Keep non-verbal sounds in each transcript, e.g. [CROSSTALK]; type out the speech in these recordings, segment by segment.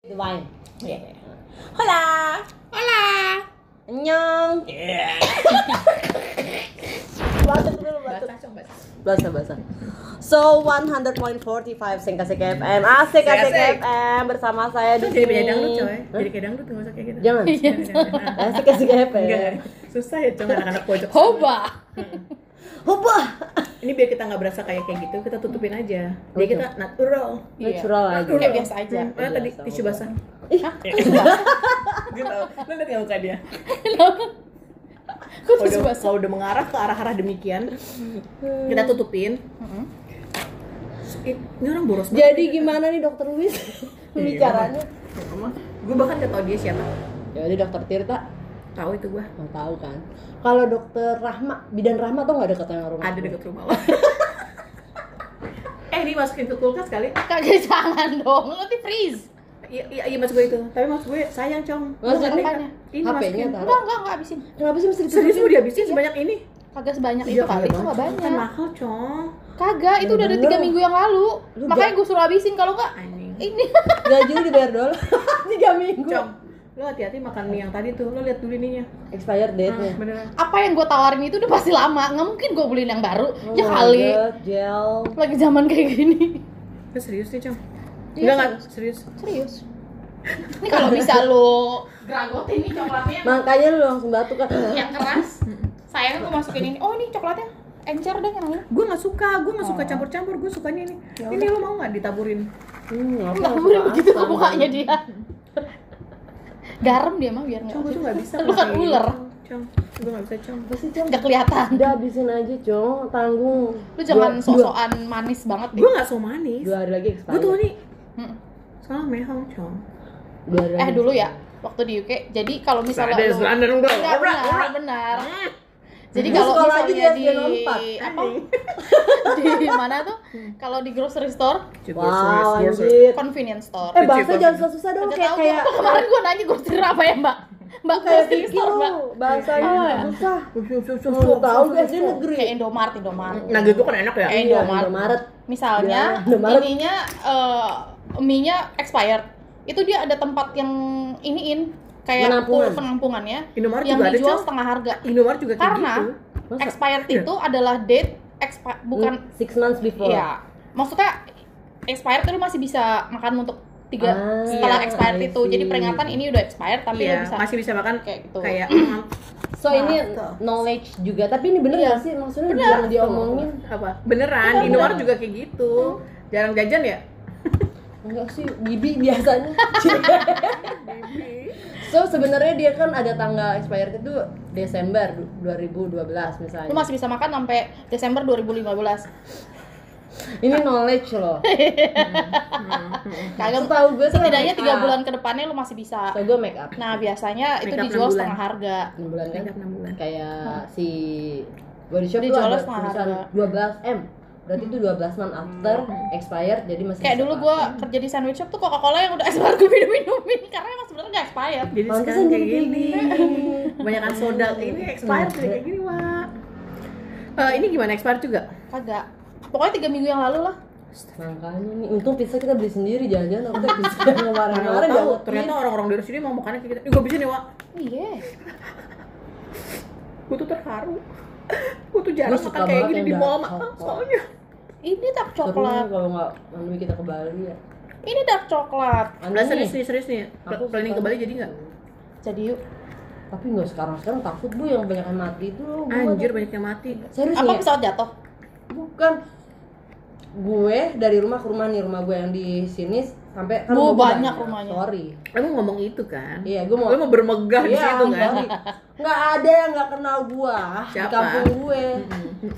Wine. Yeah. Hola. Hola. Annyeong. Batuk. Basah, basah. So 100.45 Singkasik FM Asik Asik. FM bersama saya di Cong, jadi sini. penyanyi dangdut, coy. Jadi kayak dangdut nggak usah kayak gitu. Jangan. Asik Asik FM. Enggak. Susah ya, Cong, anak-anak pojok. Hoba. Hubah. Ini biar kita nggak berasa kayak kayak gitu, kita tutupin aja. Jadi kita natural. Iya. Natural aja. Natural. Kayak biasa aja. Hmm, Mana tadi tisu basah? Hah? Gue [LAUGHS] tau. Lu liat nggak muka dia? Kok Kalau udah, basah? kalau udah mengarah ke arah-arah demikian, kita tutupin. Ih, Ini orang boros banget. Jadi gimana nih dokter Luis? [LAUGHS] Bicaranya. Gue bahkan gak tau dia siapa. Ya udah dokter Tirta. Tahu itu gue. Mau tahu kan? Kalau dokter Rahma, bidan Rahma tuh nggak deket sama rumah? Ada deket rumah lo. [LAUGHS] eh, ini masukin ke kulkas kali. Kagak jangan dong, nanti freeze. Iya, iya, iya mas gue itu. Tapi mas gue sayang cong. Apanya? nggak? Ini HP-nya taruh. Enggak, enggak, enggak habisin. Kenapa sih mesti Serius mau dihabisin sebanyak ini? Kagak sebanyak Iya, itu kali, itu nggak banget. Kan banyak. mahal cong. Kagak, itu udah ada Bener. tiga minggu yang lalu. Lu Makanya gue suruh habisin kalau enggak ini. Gaji lu dibayar dulu [LAUGHS] tiga minggu. Cong, lo hati-hati makan mie yang tadi tuh. Lo lihat dulu ininya. Expired date nya. Ah, beneran. Apa yang gue tawarin itu udah pasti lama. Nggak mungkin gue beliin yang baru. Oh ya kali. God, gel. Lagi zaman kayak gini. Lo serius nih cong? Iya, Enggak enggak serius. Serius. Ini kalau bisa lo geragotin nih coklatnya Makanya lu langsung batuk kan. yang keras. Sayang gue masukin ini. Oh, ini coklatnya encer deh yang namanya. Gue nggak suka, gue nggak suka Oh. campur-campur. Gue sukanya ini. Ya Ini lo mau nggak ditaburin? Hmm, langsung boleh begitu ke asam. mukanya dia. Garam dia mah biar nggak. nggak bisa. Lu kan kayak ular. Cong, gue nggak bisa cong. Apa sih, Cong? Nggak kelihatan. Udah habisin aja, Cong. Tanggung. Lu jangan sok-sokan manis banget deh. Gue nggak so manis. Dua hari lagi expired. Gue tuh nih Hmm. salah mehong cong. Dua hari Eh dulu ya, waktu di UK. Jadi kalau misalnya Ada lu. Enggak benar, benar. Jadi Dia kalau misalnya dia- di lompat. apa? [LAUGHS] di mana tuh? Kalau di grocery store, Wow, anjir. convenience store. Eh, bahasa jangan susah-susah dong. Kayak tahu kayak gua. kemarin gua nanya grocery apa ya, Mbak? Mbak kayak grocery Vicky store, Mbak. Bahasanya Oh, ya. susah. Susah. Lu tahu gue SD negeri. Kayak Indomaret, Indomaret. Nah gitu kan enak ya. Kayak Iya, Indomaret. Indomaret. Misalnya Ya, Indomaret. ininya eh mie-nya expired. Itu dia ada tempat yang iniin kayak Penampungan. pool penampungannya Indomaret yang juga ada dijual cong. setengah harga. Indomaret juga kayak Karena gitu. Masa? expired Iya. itu adalah date expi- bukan Hmm, six months before. Iya. Maksudnya expired itu masih bisa makan untuk tiga Ah, setelah iya, expired itu. Jadi peringatan ini udah expired tapi iya, bisa masih bisa makan kayak gitu. kayak [CLEARS THROAT] So Nah, ini tuh. knowledge juga, tapi ini bener Iya. gak sih? Maksudnya Bener. yang diomongin apa? Beneran, Bener, Indomaret bener. juga kayak gitu. Jarang jajan ya? enggak sih, bibi biasanya. [LAUGHS] [LAUGHS] so sebenarnya dia kan ada tanggal expired itu Desember du- 2012 misalnya. Lu masih bisa makan sampai Desember 2015. Ini knowledge loh. [LAUGHS] Kagak Tahu gue setidaknya tiga bulan ke depannya lu masih bisa. So gue make up Nah, biasanya itu Makeup dijual enam bulan. setengah harga. 6 bulan kan. Enam bulan. Kayak si body shop ada setengah harga. 12 M. Berarti itu 12 month after expired jadi masih Kayak dulu gua kerja di sandwich shop tuh Coca-Cola yang udah [LAUGHS] expired gue minum-minumin karena emang sebenarnya nggak expired. Jadi Pantesan sekarang kayak gini. gini. Kebanyakan soda ini expired Hmm. kayak gini, Wak. Eh, ini gimana expired juga? Kagak. Pokoknya tiga minggu yang lalu lah. Makanya nih, untung pizza kita beli sendiri jangan-jangan aku tuh pizza yang kemarin-kemarin tahu, jangan ternyata orang-orang dari sini mau makannya kayak gitu. Ih, gue bisa nih, Wak. Iya. Gue tuh terharu. Gue tuh jarang makan kayak gini di mall, soalnya. Ini dark coklat. kalau nggak Manui kita ke Bali ya. Ini dark coklat. Nih, serius nih, serius nih. Aku Planning ke Bali jadi nggak? Jadi yuk. Tapi nggak sekarang sekarang takut bu yang banyak yang mati itu loh. Anjir, banyak yang mati. Serius Apa ya? pesawat jatuh? Bukan. Gue dari rumah ke rumah nih rumah gue yang di sini sampai kan Bu, rumah banyak rumahnya. Sorry. Emang ngomong itu kan? Iya, gue mau. Lu mau bermegah di Iya, situ kan? Nggak ada yang nggak kenal gua di Siapa? kampung gue.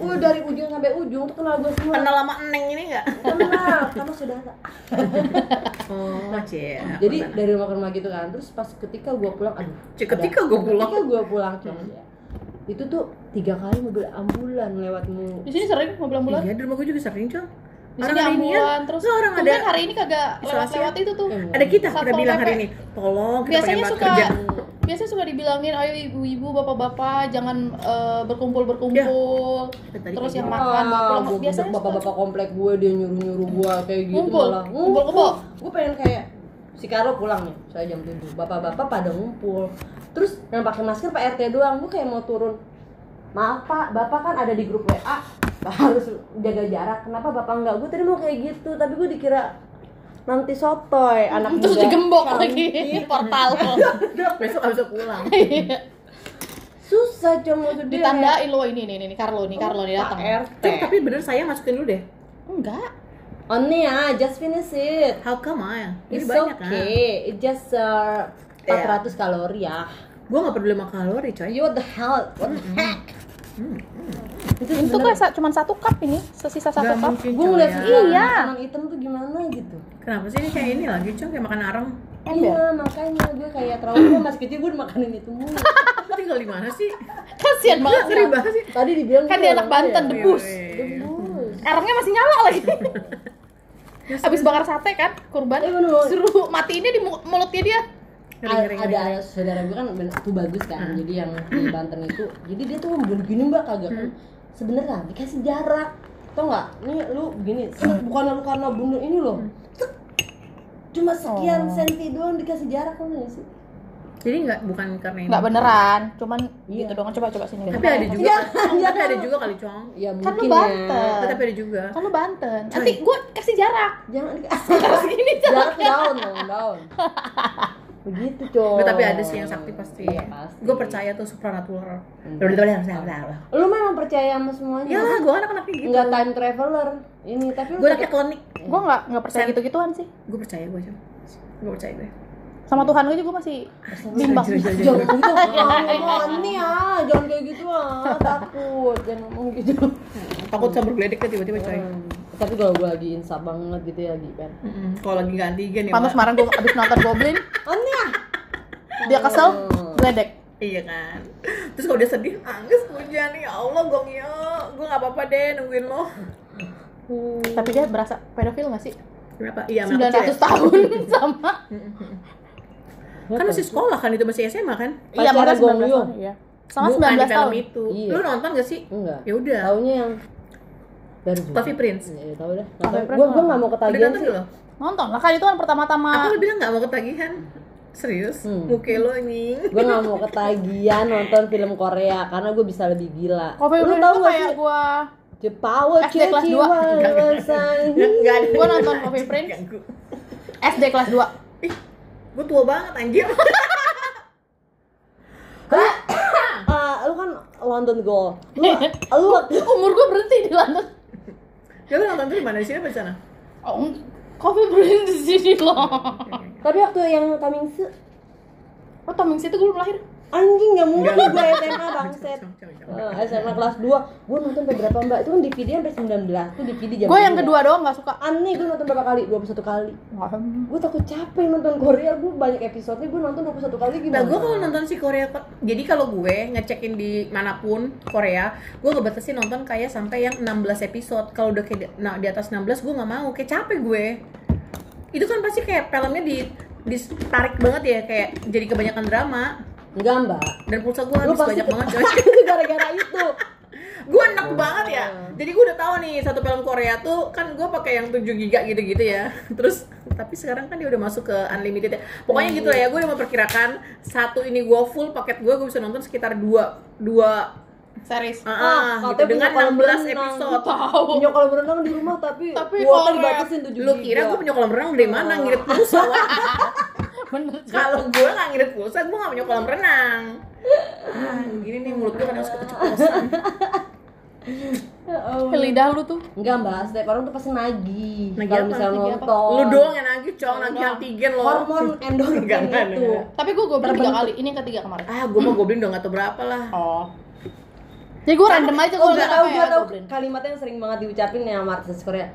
Udah dari ujung sampai ujung tuh kenal gue semua. Kenal lama Eneng ini nggak? Kenal, kamu sudah ada. [LAUGHS] Oh, cie. Jadi dari rumah ke rumah gitu kan. Terus pas ketika gua pulang, aduh. Cik, ketika gua pulang. Ketika gua pulang, Cong, ya. Itu tuh tiga kali mobil ambulan lewatmu. Di sini sering mobil ambulan. Iya, di rumah gue juga sering, Cong. Di sini ambulan terus. Nggak, orang ada hari ini kagak isolasi. lewat-lewat itu tuh. Eh, ada kita, kita Satpol bilang PP. hari ini, tolong kita Biasanya suka kerja. biasanya suka dibilangin ayo ibu-ibu bapak-bapak jangan eh, berkumpul berkumpul Tadi terus yang gitu. makan pulang gua biasanya bapak-bapak komplek gue dia nyuruh-nyuruh gue kayak gitu Ngumpul. malah. Ngumpul kebo. Gue pengen kayak si Carlo pulang nih saya jam 7 bapak-bapak pada ngumpul terus yang pakai masker Pak RT doang gue kayak mau turun maaf Pak. Bapak kan ada di grup WA harus jaga jarak. Kenapa bapak enggak? Gue tadi mau kayak gitu tapi gue dikira nanti sotoy anak terus muda. digembok cantik. lagi. Portal. [LAUGHS] Besok gak bisa pulang. Susah cuma dia ditandain lo ini nih nih Carlo nih Carlo nih datang. RT Cuk, tapi bener saya masukin dulu deh. Enggak. On nih ya just finish it. How come ah? Ini It's banyak kan okay. It just uh, 400 kalori ya. gue gak peduli sama kalori coy. You what the hell? What the heck? Itu itu kan sa- cuma satu cup ini sesisa satu Gak cup gue ngeliat ya. iya. Iya. makanan hitam tuh gimana gitu. kenapa sih ini kayak ini lagi coy kayak makan arang Ember. Iya makanya gue kayak trauma masih kecil gue makanin itu mulu. [LAUGHS] Lu tinggal di mana sih kasian banget ngeri banget sih Tadi dibilang kan gue dia anak orang Banten kaya. debus Iya, iya, iya. Debus. arangnya masih nyala lagi [LAUGHS] abis bakar sate kan kurban Eh, bener. suruh matiin dia di mu- mulutnya dia Ngeri, ngeri, ada ngeri. saudara gue kan tuh bagus kan Hmm. jadi yang di Banten itu jadi dia tuh begini mbak kagak. Hmm. sebenarnya dikasih jarak tau nggak? Ini lu begini set, bukan lu karena bunuh ini loh. Set. cuma sekian Oh. senti doang dikasih jarak kan ya sih? Jadi nggak bukan karena ini nggak beneran cuman Iya. gitu doang. Coba coba sini. Tapi ada juga Iya, kan? [LAUGHS] iya, tapi ada juga kali cong. Ya Kan lu mungkin Banten. ya tapi ada juga. Kan lu Banten. Nanti gue kasih jarak. Jangan [LAUGHS] dikasih segini jarak daun daun [LAUGHS] begitu coy tapi ada sih yang sakti pasti. Iya, pasti. gue percaya tuh supranatural. Hmm. udah udah udah udah lu memang percaya sama semuanya. Ya lah gue anak anaknya gitu. Nggak time traveler. Ini tapi lu gue anaknya klinik gue nggak nggak percaya gitu gituan sih. Gue percaya gue cong gue percaya gue sama Tuhan gue juga gue masih bimbang. Jangan, jangan, jangan gitu ah, ngomong nih ah jangan kayak gitu ah. Takut. Jangan ngomong gitu. Takut sama bergeledek tiba-tiba coy. Hmm. Tapi kalau gue lagi insaf banget gitu ya lagi kan Mm-mm. kalau lagi nggak antigen ya Pantas Mak. kemarin gue abis nonton Goblin [LAUGHS] aneh ah dia kesel Hmm. geledek iya kan. Terus kalau dia sedih nangis hujan. Ya Allah gong ya gue nggak apa-apa deh nungguin lo. Tapi dia berasa pedofil gak sih? Kenapa iya anak 900 kecil ya? tahun [LAUGHS] sama. Kan masih sekolah kan itu masih SMA kan? Iya makanya 19 Gong Yoo. tahun iya. Sama Bukan 19 di film tahun? itu. Iya. lu nonton gak sih? Enggak. Ya udah. Taunya yang dari Coffee Prince. Ya tahu dah Coffee Prince gue gue nggak mau ketagihan nonton sih. nonton lah kan itu kan pertama-tama. Aku bilang nggak mau ketagihan. Serius? Hmm. muke lo ini. Gue nggak mau ketagihan nonton film Korea karena gue bisa lebih gila. Coffee lu Prince tahu tuh nggak kayak gue The Power SD kelas dua. nggak ada. Gua nonton Coffee Prince. SD kelas 2 ih gue tua banget anjir [COUGHS] Ah, lu kan London Gold lu [LAUGHS] lu umur gue berhenti di London ya lu nonton tuh di mana? Di sini apa di sana? Oh, Coffee Prince di sini loh. Tapi waktu yang coming soon oh Hanks itu gue belum lahir anjing nggak mungkin gue. SMA bangset. Eh, SMA kelas 2 gue nonton beberapa mbak itu kan DVD sampai 19 tuh DVD jam gue yang 2. kedua doang gak suka aneh gue nonton berapa kali 21 kali gue takut capek nonton Korea gue banyak episodenya gue nonton 21 kali gimana Nah, gue kalau nonton si Korea, jadi kalau gue ngecekin di mana pun Korea, gue ngebatasin nonton kayak sampai yang 16 episode. Kalau udah kayak di, nah, di atas 16 gue nggak mau, kayak capek gue. Itu kan pasti kayak filmnya di ditarik banget ya, kayak jadi kebanyakan drama. Enggak mbak Dan pulsa gue lu habis banyak banget coy. gara-gara itu [LAUGHS] gue enak banget ya. Jadi gue udah tahu nih satu film Korea tuh kan gue pakai yang 7 giga gitu-gitu ya. [LAUGHS] Terus tapi sekarang kan dia udah masuk ke unlimited ya. Pokoknya gitu lah ya. Gue udah memperkirakan satu ini gue full paket gue gue bisa nonton sekitar dua dua series ah, Ah, gitu dengan punya kolam 16 renang. episode. tahu punya kolam renang di rumah tapi, Tapi kuota kalau dibatasin 7 Lu kira gue punya kolam renang dari mana ngirit pulsa? [LAUGHS] Bener [LAUGHS] Kalau gue nggak ngirit pulsa, gue nggak punya kolam renang. Ah, gini nih mulut gue kadang suka keceplosan. lidah lu tuh enggak mbak setiap orang tuh pasti nagih Nagih kalau apa? misalnya nonton Lu doang yang nagih, cong, nagih doang. antigen lo. hormon [LAUGHS] endorfin Enggak, enggak, itu enggak. tapi gue goblin tiga kali ini yang ketiga kemarin Ah, gue mau goblin udah nggak tau berapa lah. oh jadi gue random aja oh gue tahu apa gue ya tahu goblin kalimatnya yang sering banget diucapin yang artis Korea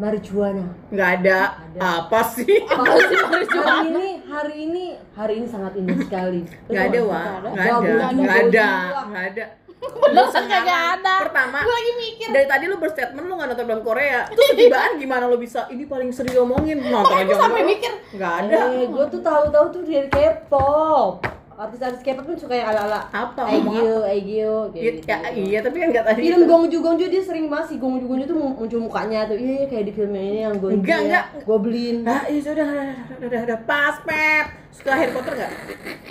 marijuana Nggak ada. Ada. Apa sih? hari ini hari ini hari ini sangat indah sekali Nggak ada? Wak. ada. Nggak ada. Nggak ada. Nggak ada. Lu kagak ada Pertama, gue lagi mikir dari tadi lu berstatement lu nggak nonton film Korea terus ketibaan gimana lu bisa ini paling sering ngomongin nonton aja gue sampai mikir nggak ada Eh, gue tuh tahu-tahu tuh dari K-pop artis-artis K-pop kan suka yang ala-ala Apa? Aegyo, Aegyo Iya, gitu. ya, iya tapi kan nggak tadi Film itu. Gongju Gongju dia sering banget sih Gongju Gongju tuh muncul mukanya tuh. Iya kayak di filmnya ini yang Gongju. Enggak, enggak. Goblin. Ah, iya sudah, sudah, sudah, sudah, sudah, pas, Pep. Suka Harry Potter nggak?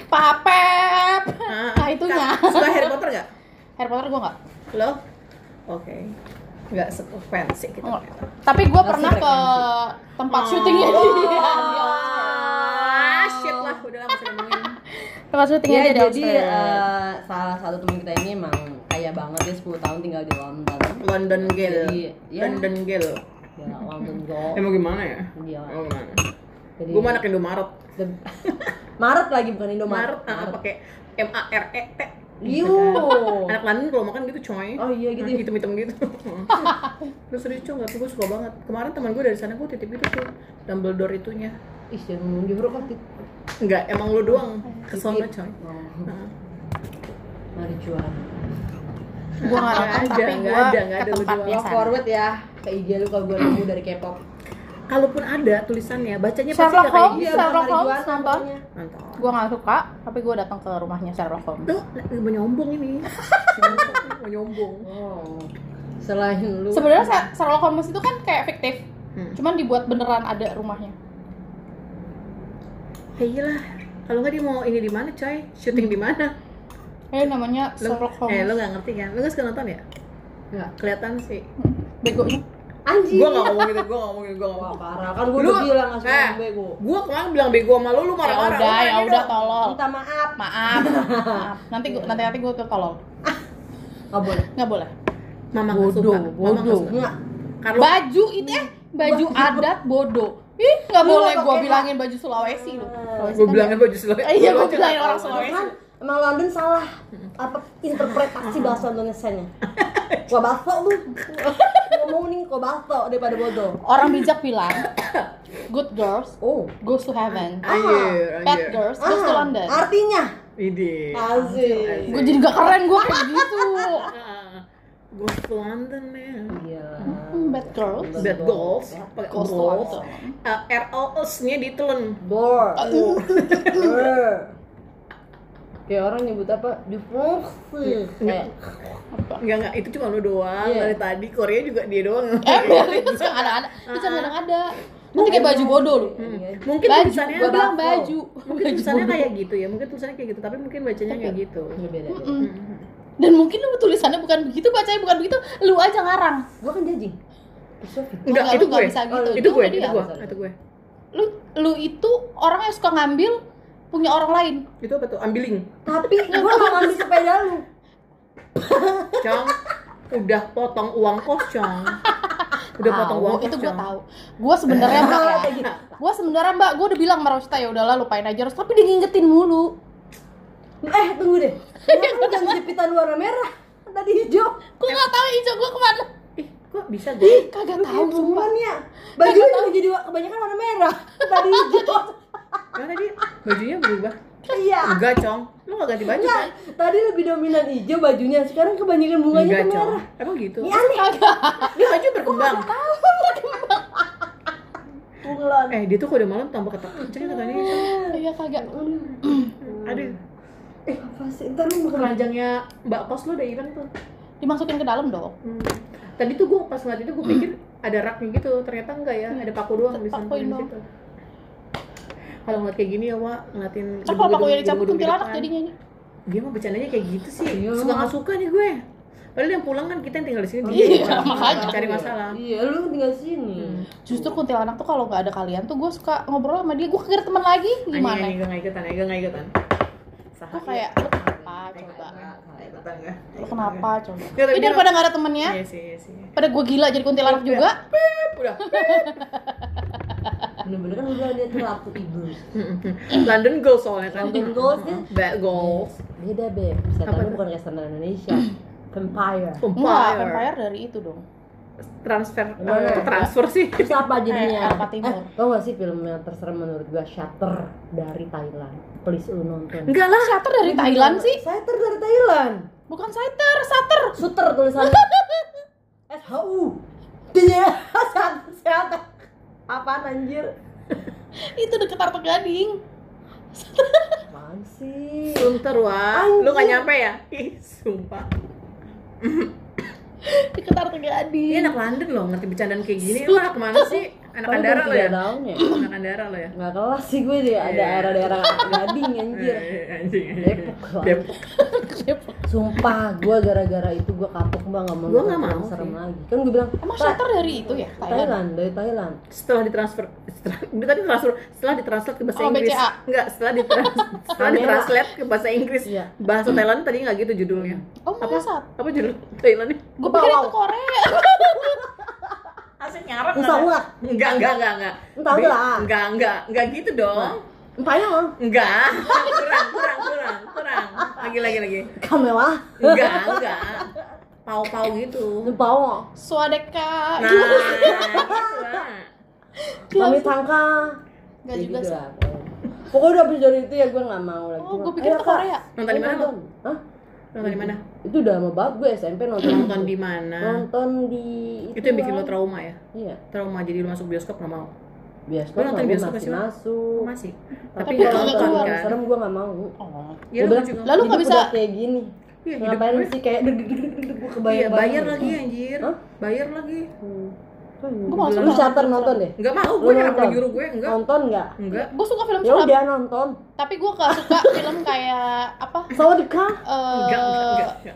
Papep. Ah, Nah, itunya. Suka Harry Potter nggak? Harry Potter gue nggak. Lo? Oke. Nggak se-fans kita. Nggak. Tapi gue pernah ke tempat syutingnya dia. Ah, shit lah, udah lama ngomongin. Tempat syutingnya dia di jadi eh, salah satu teman kita ini emang kaya banget dia 10 tahun tinggal di London. London Girl. Jadi, ya. London Girl. Ya, London Girl. Emang gimana ya? Iya. Oh, gimana? Jadi, Gue anak Indomaret. the- [LAUGHS] Maret lagi bukan Indomaret. Maret, ah, pakai M A R E T. Iu. Anak London kalau makan gitu coy. Oh iya gitu. Nah, hitam-hitam gitu. [LAUGHS] Terus serius coy, tapi gue suka banget. Kemarin teman gue dari sana gue titip itu tuh Dumbledore itunya. Ih, yang di huruf kan Enggak, emang lu doang ke sana coy. Oh, Nah. mari cuan. gue nggak Nggak [LAUGHS] nonton, ada, tapi gue ada, nggak ke ada lu doang. forward ya ke IG lu kalau gue nemu dari K-pop. Kalaupun ada tulisannya, bacanya pasti Sherlock kayak Holmes? gitu. Sherlock Holmes nonton? Gue nggak suka, tapi gue datang ke rumahnya Sherlock Holmes. Tuh, mau nyombong ini. [LAUGHS] mau nyombong. Oh. Selain lu. Sebenarnya Sher- Sherlock Holmes itu kan kayak fiktif, Hmm. cuman dibuat beneran ada rumahnya. Ya iyalah. Kalau nggak dia mau ini di mana, coy? Syuting di mana? Eh namanya Lo, Sherlock Holmes. eh, lo nggak ngerti kan? Lo nggak suka nonton ya? Nggak. Kelihatan sih. Hmm, Begonya. Anjing. Gua nggak ngomong gitu, gua nggak ngomong gitu, gua nggak Wah ngomong. parah kan gue Lu- udah bilang nggak suka eh. bego. Gua kemarin bilang bego sama lu, lu Ya marah-marah. udah, Lu ya nanya udah tolol. Minta maaf. Maaf. Maaf. [LAUGHS] Nanti gua nanti nanti gue tolol. Nggak boleh. Nggak boleh. Mama Bodoh, suka. Mama nggak bodoh. suka. Nggak. Karlo, Baju itu eh baju adat bodoh. Ih, nggak Lu boleh gue bilangin baju Sulawesi lu. Gua kan bilangin baju Sulawesi. Iya, gua aja bilangin orang. Sulawesi. Kan emang London salah apa interpretasi [LAUGHS] bahasa Indonesianya. Gua baso lu. Ngomong nih kok baso daripada bodoh. Orang bijak bilang, good girls Oh. goes to heaven. Anjir, Bad girls goes to Ah, London. Artinya Ide. Asik. Gue jadi gak keren gue kayak gitu. Ah, Gua ke London ya. Iya. Hmm, bad girls Bad goals, pakai goes to goals. London. Uh, R O S-nya ditelen. Bor. Aduh. Bor. [LAUGHS] Kayak orang nyebut apa? Divorce. Kayak Enggak enggak, itu cuma lu doang. Iya. Dari tadi Korea juga dia doang. [LAUGHS] Ember itu kan ada-ada, itu kadang ada. Nanti kayak baju bodoh lu. Hmm. Iya. Mungkin Baju, tulisannya gue bilang baju. mungkin tulisannya kayak gitu ya. Mungkin tulisannya kayak gitu, tapi mungkin bacanya kayak gitu. Nggak beda. Mm-mm. Dan mungkin lu tulisannya bukan begitu, bacanya bukan begitu, lu aja ngarang. Gua kan jajing. Sofi. Enggak, Enggak, itu gue. bisa gitu. Itu Itu gue, dia. itu gue, Sorry, itu gue. Lu lu itu orang yang suka ngambil punya orang lain. Itu apa tuh? Ambiling. Tapi [LAUGHS] gua mau ngambil sepeda lu. Cong, udah potong uang kos, Cong. Udah potong uang kos, itu gue tahu. Gue sebenarnya mbak ya. Kayak gitu. Gue sebenarnya mbak, gue udah bilang sama Rosita ya udahlah lupain aja Ros. Tapi dia ngingetin mulu. Eh, tunggu deh. Kenapa lu ganti jepitan warna merah? Tadi hijau. Gue nggak tahu hijau gue ke mana. Kok bisa gue? [GASPS] Kagak tahu perempuan ya. Baju lu jadi wa- kebanyakan warna merah. [LAUGHS] Tadi hijau. Karena tadi bajunya berubah. Iya. Enggak, Cong. Lu gak ganti baju kan? tadi lebih dominan hijau bajunya. Sekarang kebanyakan bunganya Enggak, Cong. merah. Emang gitu? Ini aneh. Kagak. Ini baju berkembang. Bunglon. Eh, dia tuh kalau udah malam tambah ketat kenceng katanya. Iya kagak. [CLEARS THROAT] Aduh, Eh, apa sih? Ntar lu keranjangnya Mbak Kos lu udah hilang tuh. Dimasukin ke dalam dong. Hmm. Tadi tuh gue pas ngeliat itu gue pikir ada raknya gitu, ternyata enggak ya, ada paku doang di di doang. situ. Kalau ngeliat kayak gini ya, Wak, ngeliatin kalau paku yang dicabut di kuntilanak jadinya ini. Dia mah bercandanya kayak gitu sih. Iya. Suka nggak suka nih gue. Padahal yang pulang kan kita yang tinggal di sini Oh, dia iya, makanya. cari masalah. Iya, lu tinggal sini. Hmm. Justru kuntilanak tuh kalau nggak ada kalian tuh gue suka ngobrol sama dia. Gue kagak ada teman lagi. Gimana? Anjing, nggak ikutan, Ega nggak ikutan. Gue kayak lu kenapa coba? Ikutan nggak? Lu kenapa coba? Ya, tapi daripada nggak ada temennya, Iya sih, iya sih. pada gue gila jadi kuntilanak juga. Pep, udah. Bener-bener kan udah dia tuh ibu. London Girls soalnya kan. London Girls kan? Bad Girls. Beda, Beb. Tuh? bukan kayak setan Indonesia. [CLEARS THROAT] Vampire. Vampire. vampire dari itu dong. Transfer, Gimana? eh, transfer sih. [LAUGHS] Terus apa jadinya? Eh, apa timur. Eh, tau gak sih film yang terserem menurut gua Shutter dari Thailand. Please lu nonton. Enggak lah. Shutter dari Thailand sih? Shutter dari Thailand. Bukan Shutter, Shutter. Suter tulisannya. [LAUGHS] SHU. Dia [LAUGHS] Shutter Shutter. Apaan anjir? Itu deket Arta Gading. apaan sih? Sunter wah, lu gak nyampe ya? Ih, sumpah. Di Ketar Tegadi Ini anak London loh, ngerti bercandaan kayak gini. Lu anak mana sih? Anak Kamu Andara lo ya? tahun ya? Anak Andara lo ya? Nggak kelas sih gue di ada Iya. daerah-daerah gading anjir. Eh, Anjing. Depok lah. Depok. [LAUGHS] Sumpah, gue gara-gara itu gue kapok banget nggak mau Gua nonton nggak mau serem sih. lagi. Kan gue bilang, emang "Pak, shelter dari itu ya Thailand Thailand, dari Thailand. Setelah ditransfer, setelah, tadi transfer, setelah ditranslate ke bahasa Oh, Inggris. BCA. Enggak, setelah ditrans, [LAUGHS] setelah Kamera. ditranslate ke bahasa Inggris. Iya. Bahasa Thailand tadi nggak gitu judulnya. oh Apa? masa Apa judul Thailandnya? gue pikir itu Korea Asik nyarap Usah ulah. Enggak, enggak, enggak, enggak. Lah. Enggak, enggak, enggak gitu dong. Loh, Enggak, kurang, kurang, kurang, kurang. Lagi, lagi, lagi. kamera, Enggak, enggak. Pau-pau gitu. empau, Swadeka Nah, gitu lah. kami tangka. Nggak Ya juga gitu sih. Pokoknya udah habis dari itu ya gue nggak mau lagi. oh gue pikir itu. Korea Nonton di mana, Nonton. Hah? Nonton di mana? Itu udah lama banget gue SMP nonton. Nonton di mana? Nonton di Itu yang bikin lo trauma ya? Iya. Trauma jadi lo masuk bioskop nggak mau? Bioskop nonton gue bioskop masih masuk. Masih. Tapi Tapi kalau keluar, kan? serem gue nggak mau. oh Iya, lu bilang, juga. Lalu nggak bisa- kayak gini. Iya, hidup Ngapain gue. sih kayak deg deg deg deg deg gue kebayang. Iya, bayar lagi anjir. Hah? Bayar lagi. Hmm. Gua malas Lu charter nonton deh. Enggak mau, gue kenapa nonton? nyuruh gue? Enggak. Nonton nggak? Enggak. gue suka film Ya udah nonton. tapi gue gak suka film kayak apa Sawadika. eh, Enggak, enggak, enggak, enggak.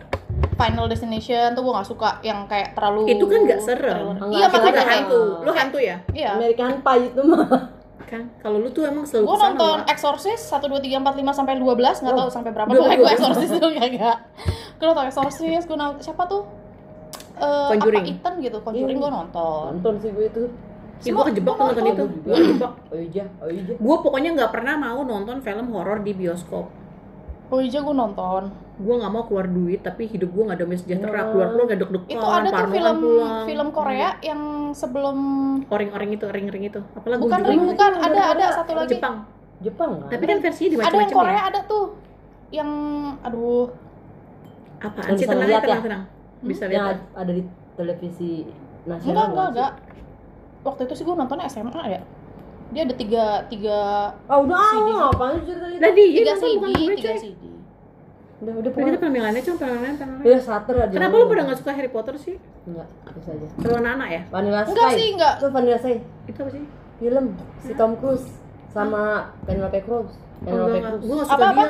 Final Destination tuh gue gak suka yang kayak terlalu Itu kan nggak serem. Enggak, iya itu makanya kan hantu. Lu hantu ya? iya American Pie itu mah. Kan kalau lu tuh emang selalu gue nonton. Exorcist 1, 2, 3, 4, 5 sampai 12 nggak Oh. tahu sampai berapa Dua- pokoknya dua- gue Exorcist tuh kagak gue nonton Exorcist gue nonton siapa tuh Eh, Conjuring. apa Ethan gitu Conjuring gue nonton Nonton sih gue itu. Ih, gue kejebak tuh nonton itu. Gue kejebak. Oh iya, oh iya. Gue pokoknya nggak pernah mau nonton film horor di bioskop. Oh iya gue nonton Gue nggak mau keluar duit, tapi hidup gue nggak damai sejahtera. Ya. Keluar keluar nggak deg-degan. itu ada tuh film pulang. film Korea yang sebelum Orang-orang itu, ring-ring itu. Apa lagu bukan ring bukan Ada, ada ada ada. satu lagi Jepang. Jepang kan? Tapi kan versinya ada yang dimacam-macam Korea ya. ada tuh yang aduh Apaan Yang sih? Tenang, tenang, ya? tenang. Bisa yang lihat. ya? ad- ada di televisi nasional. enggak enggak nggak sih? enggak waktu itu sih gue nontonnya SMA ya dia ada tiga tiga Ah udah ah, CD. ngapain cerita itu? Nah, tiga CD tiga. CD Udah udah pokoknya. lainnya, cuma yang lain. Udah starter aja. Kenapa lu pada nggak suka Harry Potter sih? Enggak, bisa aja. Film anak ya? Vanilla Sky. enggak sih enggak Itu Vanilla Sky. Itu apa sih? Film si Tom Cruise sama Penelope Cruz. Oh, Penelope Cruz. gue nggak suka dia.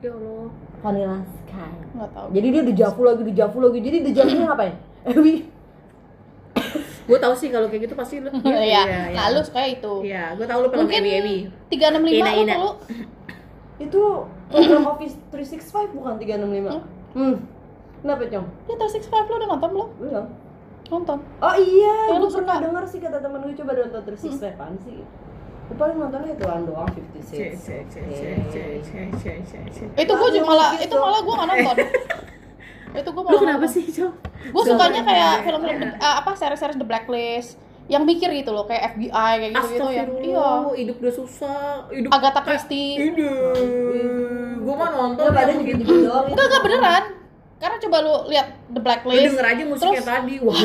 Ya Allah. Vanilla Sky. enggak tahu Jadi dia dejavu lagi, dejavu lagi. Jadi dejavunya ngapain? [COUGHS] Ewi. [COUGHS] Gue tahu sih kalau kayak gitu pasti lu. [LAUGHS] Iya, nah lu suka itu Iya, gue tahu lu film mungkin Ewi Ewi. tiga enam lima lu Itu program Office 365 bukan 365 hmm. hmm. kenapa Cong? ya 365 lo udah nonton belum? belum nonton oh iya ya, gue pernah denger sih kata temen gue coba nonton 365 hmm. pan sih gue paling nontonnya itu doang 56 itu gue juga malah itu malah gue gak nonton itu gue malah lu kenapa sih Cong? gue sukanya kayak film-film uh, apa series-series The Blacklist yang mikir gitu loh kayak FBI kayak gitu gitu ya iya hidup udah susah hidup Agatha Christie hidup Gue mah nonton yang gitu gitu. doang. enggak enggak beneran karena coba lu lihat The Lu Blacklist denger aja musiknya Terus- tadi. [LAUGHS] Wah.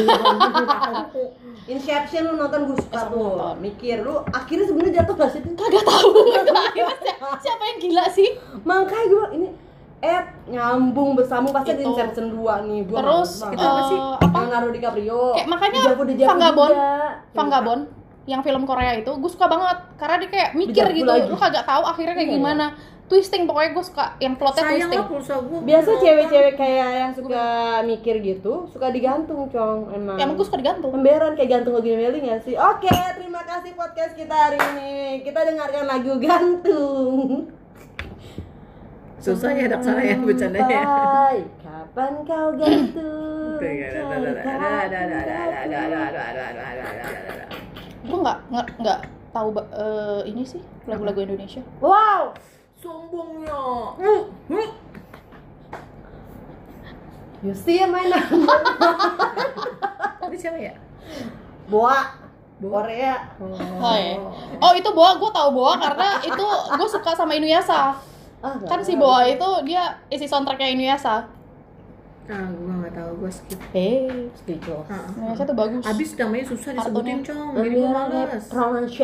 Inception lu nonton gue suka Eh, tuh. Mikir lu akhirnya sebenarnya jatuh gak sih? kagak tahu [LAUGHS] siapa yang gila sih Makanya gue ini eh nyambung bersambung pasti ada Itu. Inception 2 nih. Gua terus males Itu apa sih? eh, apa Leonardo DiCaprio. Kayak makanya Vagabond. juga. Vagabond yang film Korea itu gue suka banget karena dia kayak mikir gitu lu kagak tahu akhirnya kayak Iya, gimana twisting pokoknya gue suka yang plotnya Sayang twisting lah pulsa gue. Biasa cewek-cewek kayak yang suka mikir gitu, suka digantung, Cong. Emang. ya emang gue suka digantung Pemberan kayak gantung lagu Meli gak sih? Oke, terima kasih podcast kita hari ini. Kita dengarkan lagu gantung. Susah ya anak saya bercandanya. Sampai Kapan kau gantung? gue nggak nggak nggak tahu eh, ini sih lagu-lagu Indonesia Wow, Sombongnya. [LAUGHS] you see my number. [LAUGHS] Itu siapa ya? Boa, Boa. Korea. Oh, oh itu Boa gue tahu Boa karena itu gue suka sama Inuyasha Ah, kan si. Boa itu dia isi soundtracknya Inuyasha Ah, gue nggak tahu, gue skip. Hey, speechless. Ah. Inuyasha tuh bagus Abis namanya susah disebutin. Cong. Jadi gue males.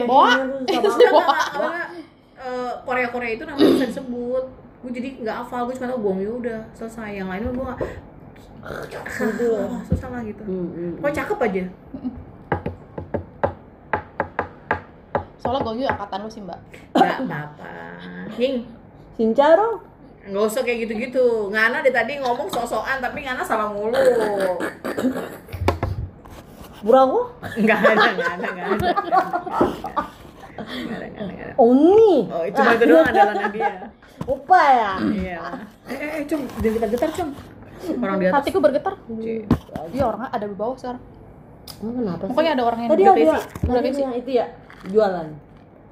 Boa. susah [LAUGHS] Enggak, eh, Korea Korea itu namanya bisa disebut. Gue jadi nggak hafal gue cuma tau Gong Yoo udah selesai. Yang lain gue nggak. Oh, susah lah gitu. Hmm, hmm. pokoknya cakep aja. Soalnya Gongyu angkatan lu sih mbak. nggak apa-apa. Ning Sincaro nggak usah kayak gitu-gitu. Ngana dari tadi ngomong sok-sokan tapi Ngana salah mulu. Burago nggak ada nggak ada nggak ada nggak ada Oni oh cuma itu doang adalah dia Opa ya? Iya. Eh eh cung jangan kita getar cung. Orang di atas. Hatiku bergetar. Dia orangnya ada di bawah sekarang. Emang kenapa sih? Pokoknya ada orang yang Tadi udah ada tadi review. yang itu ya jualan.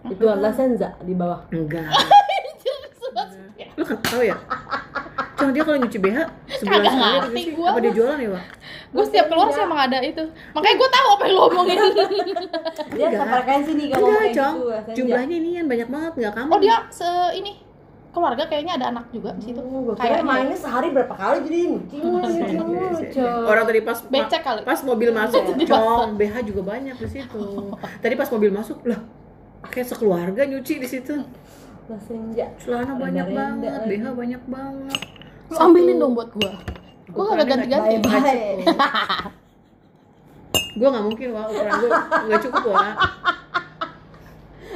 Itu La Senza di bawah. enggak. [LAUGHS] Lu kan tahu ya? Cuma dia kalau nyuci BH sebulan sekali apa dia jualan ya pak Gue setiap keluar sih emang ada itu. Makanya gue tahu apa yang lo omongin. [LAUGHS] Dia sefrekuensi nih kalau enggak kayak cong gitu. Senza. jumlahnya ini yang banyak banget nggak kamu oh dia se ini keluarga kayaknya ada anak juga di situ. Oh, gua kira Kayaknya. mainnya sehari berapa kali jadi mulu, [LAUGHS] Cong. orang tadi pas Becek kali. pas mobil masuk [LAUGHS] cong BH juga banyak di situ tadi pas mobil masuk lah kayak sekeluarga nyuci di situ celana banyak banget. BH banyak banget Lu ambilin dong buat gue. Gue gak ganti-ganti. [LAUGHS] Gue nggak mungkin wah ukuran gue nggak cukup wah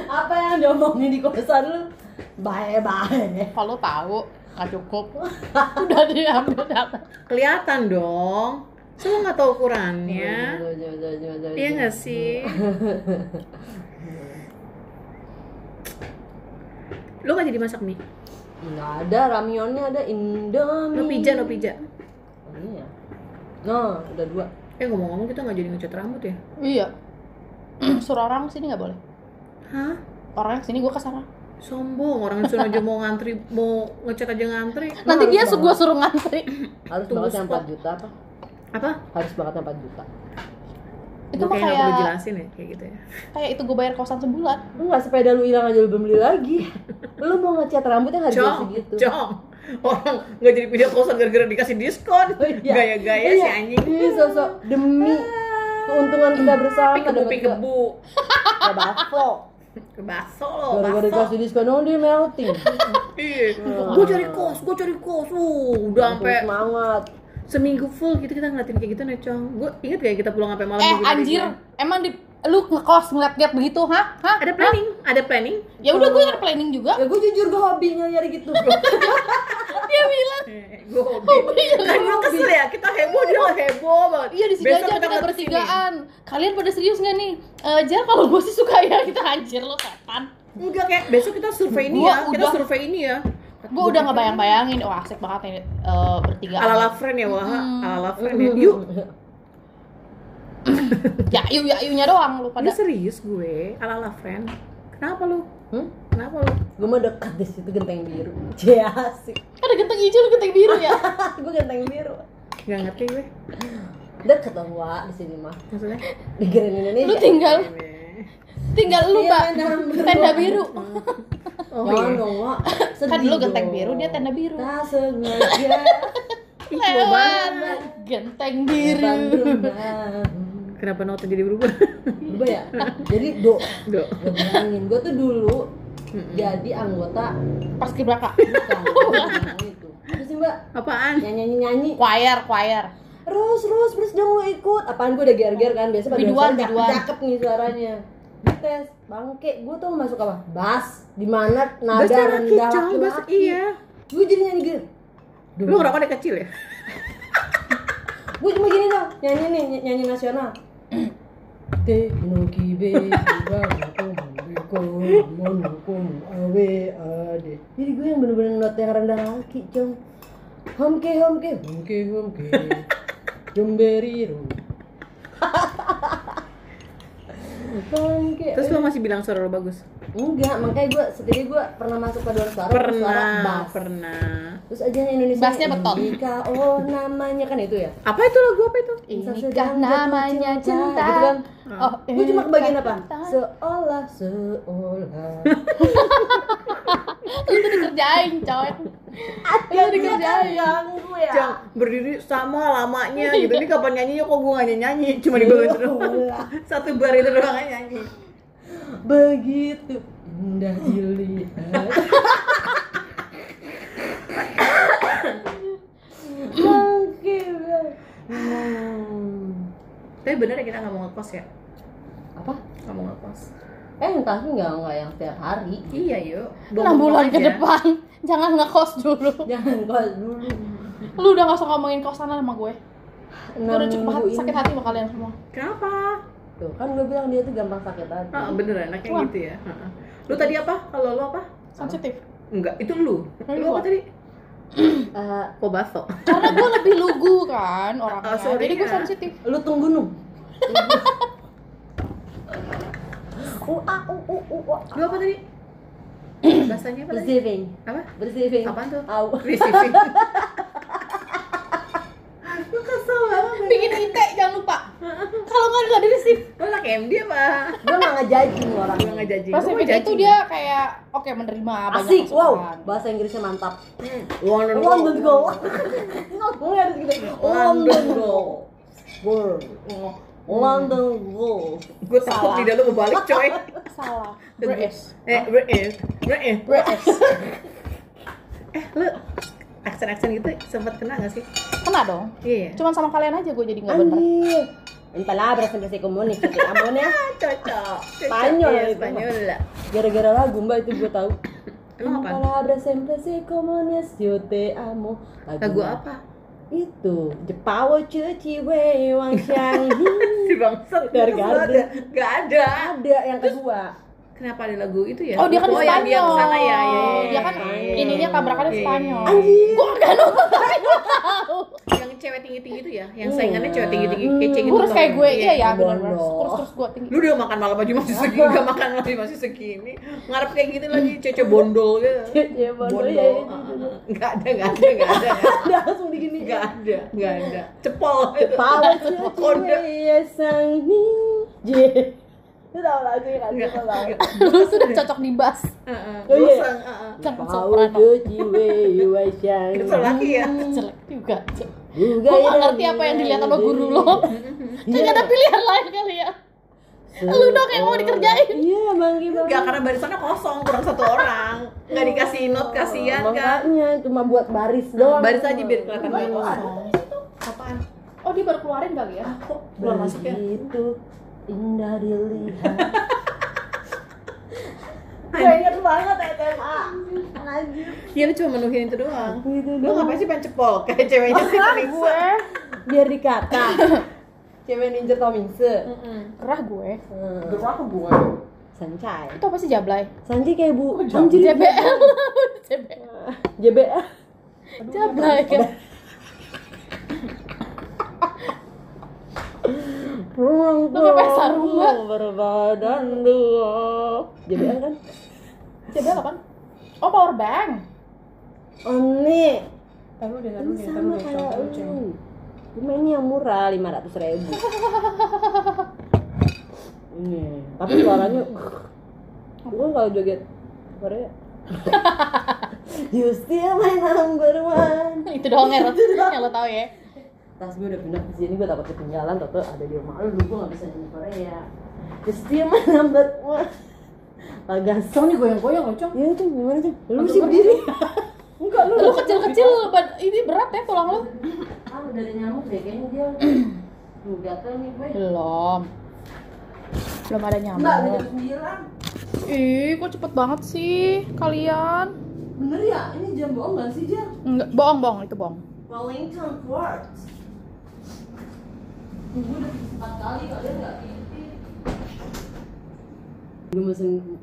Apa yang diomongin di kosan lu? Bye-bye. Kalau tahu nggak cukup. Udah diambil data. kelihatan dong Saya nggak tahu ukurannya jauh, jauh, Iya jauh. nggak sih? [LAUGHS] Lo nggak jadi masak mie? Nggak ada, ramyonnya ada Indomie. Lo pija, lo pija. Iya. Nah, udah dua. Eh ngomong-ngomong kita nggak jadi ngecat rambut ya? Iya. [CLEARS THROAT] Suruh orang sini nggak boleh. Hah? Orang sini gue ke sana. Sombong, orang disuruh aja mau ngantri, mau ngecat aja ngantri [LAUGHS] Nanti dia gue suruh ngantri. Harus Tunggu banget yang spot. 4 juta apa? Apa? Harus banget yang 4 juta. Itu Gue mah kayak perlu kayak jelasin ya, kayak gitu ya kayak itu gue bayar kosan sebulan. Lu nggak sepeda lu hilang aja lu belum beli lagi. [LAUGHS] lu mau ngecat rambutnya harga segitu. cong Orang nggak jadi video kosan gara-gara dikasih diskon Oh, iya. Gaya-gaya Iya. si anjing Iya, sosok demi keuntungan kita bersama Pikebu, dapat pikebu ke bakso. Ke bakso lo, Gara-gara dikasih diskon oh dia melting. [LAUGHS] Iya, gue cari kos, gue cari kos, uh, udah sampai semangat. Seminggu full gitu kita ngeliatin kayak gitu nih cong. Gue inget gak ya kita pulang sampai malam Eh anjir, dia? emang di lu ngekos ngeliat-liat begitu, hah? Hah? Ada planning, ada planning. Ya udah gue ada planning juga. Ya gue jujur gue hobinya nyari gitu. [LAUGHS] Dia bilang, gue hobi. Kan gue kesel ya, kita heboh dia heboh banget. iya di sini aja kita, ke sini. bertigaan. Kalian pada serius nggak nih? Eh Jar kalau gue sih suka ya kita anjir lo setan. Enggak kayak besok kita survei ini Gua ya, kita survei ini ya. Gue udah nggak bayang-bayangin, wah asik banget ini eh, bertigaan. Ala la friend ya wah, Hmm. ala la friend ya. Yuk, [CLEARS THROAT] Ya yu ya yunya doang lu pada. ini serius gue, ala la friend. Kenapa lu? Hmm? Kenapa lu? Gue mau dekat di situ genteng biru. Cie asik. Ada genteng hijau, lu genteng biru ya. [LAUGHS] gue genteng biru. Gak ngerti gue. Deket dong Wak di sini mah. Maksudnya? Di Grand Indonesia. Lu tinggal Ini. Tinggal lu Iya, mbak tenda biru. Oh Jangan iya. Kan dulu genteng biru, dia tenda biru. Tak sengaja. [LAUGHS] Lewat genteng biru. Kenapa nota jadi berubah? Berubah ya? Jadi do. Duh. Gue bilangin, gue tuh dulu jadi anggota Pas kibraka. bukan itu. Apa sih mbak? Apaan? Nyanyi nyanyi. Choir, choir. Terus terus terus dong lu ikut. Apaan gue udah ger-ger kan biasa pada Biduan, suara biduan. cakep nih suaranya. Dites bangke, gue tuh masuk apa? Bass, di mana nada laki, rendah. Bahasa laki-laki. iya. Gue jadi nyanyi gitu. Lu ngerokok dari kecil ya? Gue cuma gini dong, nyanyi nih, ny- nyanyi nasional. Te no kibe awe ade. Jadi gue yang bener-bener not yang rendah laki, cong. Homke homke homke homke. Jomberiro. Bangke. Terus lu masih bilang suara lu bagus? Enggak, makanya gue setidaknya gue pernah masuk ke suara suara suara Pernah, bass. pernah. Terus aja Indonesia Bassnya beton. Indika, oh namanya kan itu ya Apa itu lagu apa itu? Inikah namanya cinta. gitu kan Oh, gue cuma kebagian apa seolah seolah [LAUGHS] Itu dikerjain, coy. Itu dikerjain ya Cang, berdiri sama lamanya gitu. Ini kapan nyanyinya kok gua gak nyanyi, cuma di bawah itu doang. Satu bar itu doang nyanyi. begitu Indah dilihat. Oke, Hmm. Tapi bener ya kita nggak mau ngekos ya? Apa? Nggak mau ngekos. Eh, tapi nggak nggak yang setiap hari. Iya yuk. enam bulan ke depan [LAUGHS] jangan ngekos dulu [LAUGHS] Jangan kos dulu. lu udah gak usah ngomongin kosan sama gue gue udah cukup hati, sakit hati sama kalian semua Kenapa? Tuh, kan gue bilang dia tuh gampang sakit hati. Ah, bener enaknya Wah. gitu ya. Lu tadi apa? Kalau lu apa? sensitif Enggak, itu lu. Oh, Lu apa tadi? [CLEARS THROAT] Eh, Kobaso. karena gue lebih lugu kan [LAUGHS] orangnya Oh, jadi gue ya. sensitif lu tunggu nung. Uh, ah, uh, uh, uh, uh. Lu apa tadi? [CLEARS THROAT] Bahasanya apa? Receiving, Apa? receiving. Apaan tuh? Au. [LAUGHS] Receiving. [LAUGHS] Lu kesel banget. bikin ite jangan lupa kalau nggak nggak di receive Lu anak MD apa? Gue nggak ngejudging orang. Gue ngejajing. Pacific itu dia kayak oke menerima banyak Asik, wow. Bahasa Inggrisnya mantap. Hmm. London London go. Nggak, gue harus gitu. London go. World. London go. Gue takut lidah lu mau balik coy. [LAUGHS] salah. British Eh, British. British. British Eh, lu aksen-aksen gitu sempet kena gak sih? kena dong Iya. cuman sama kalian aja gue jadi nggak bener Anjir. En se comunica. Que amor ya. [LAUGHS] Cocok. Spanyol Iya. Spanyol lah. Gara-gara lagu mbak itu gue tahu. Emang En se comunica. Yo te amo. Lagu apa? Itu. Jepawo cuci wang xiang. [LAUGHS] Si bangsat. Dari Gak Garden. ada. Gak ada. Ada yang kedua. Kenapa ada lagu itu ya? Oh dia kan oh, Spanyol. yang dia ke sana ya, ya, ya, Dia kan ya, ya, ininya ya. tabrakannya Iya, iya, Spanyol. iya. Anjir. Gua gak nonton. [LAUGHS] Yang cewek tinggi-tinggi itu ya, yang Iya. saingannya cewek tinggi-tinggi kece gitu. Kurus kayak gue, iya ya Bondo. benar-benar. Kurus terus gue tinggi. Lu udah makan malam aja masih segini, gak makan lagi masih segini. Ngarep kayak gitu lagi, cece bondol gitu. Ya bodoh Bondol. ya. [LAUGHS] itu. Enggak ada, enggak ada, enggak ada. [LAUGHS] Udah langsung digini. Enggak ada, enggak ada. Cepol. Cuci Kode. wei sang ninja. Lu tau lagunya kan? Lu [LAUGHS] sudah cocok di bass. Heeh. Oh, iya. Jepawo soprano. Itu lagi ya. Jelek juga. Juga Gue gak ya, ngerti apa yang dilihat sama guru lo. [LAUGHS] Kagak ada pilihan lain kali ya. Lu dong yang mau dikerjain. Iya, Bang. Enggak, karena barisannya kosong, kurang satu orang. Enggak dikasih note, kasihan kan. Makanya cuma buat baris doang. Baris aja biar kelihatan banyak kosong. Apaan? Oh dia baru keluarin kali ya. Kok keluar masuknya? Begitu indah dilihat. [LAUGHS] Gue inget banget SMA. Anjir. Iya lu cuma menuhin itu doang. Gitu Lu ngapain sih pengen cepol? Kayak ceweknya sih paling gue. Biar dikata. [LAUGHS] Cewek ninja Tomingse. Kerah gue. Hmm. Gerah gue. Sancai. Itu apa sih jablay? Sanji kayak bu. jam- Anjir. JBL. JBL. JBL. Jablay [LAUGHS] kan. [LAUGHS] Ruang Lu kayak pesta rumah. berbadan dua. JBL kan? JBL apa? Oh power bank. Oh. Taruh deh, Ini sama kayak lu. Cuma ini yang murah, 500 ribu. ini. Tapi suaranya [LAUGHS] Gue kalau joget Korea [LAUGHS] You still my number one Itu doang yang, yang lo tau ya. Tas gue udah pindah ke sini, gue takut ketinggalan Toto ada di rumah lu, gue gak bisa nyanyi Korea still [LAUGHS] my number one Agak nih goyang-goyang loh, Cong. Ya itu gimana sih? Lu sih berdiri [LAUGHS] Enggak lu Lu kecil-kecil, ini berat ya tulang lu. Ah udah ada nyamuk deh kayaknya dia [CLEARS THROAT] Tuh gatel nih gue Belum. Belum ada Enggak, nyamuk. jam 9 Ih, kok cepet banget sih kalian? Bener ya? Ini jam bohong gak sih, Jam? Enggak, bohong, bohong, itu bohong. Wellington Quartz Gue udah empat kali, kalian gak titik Gue mesen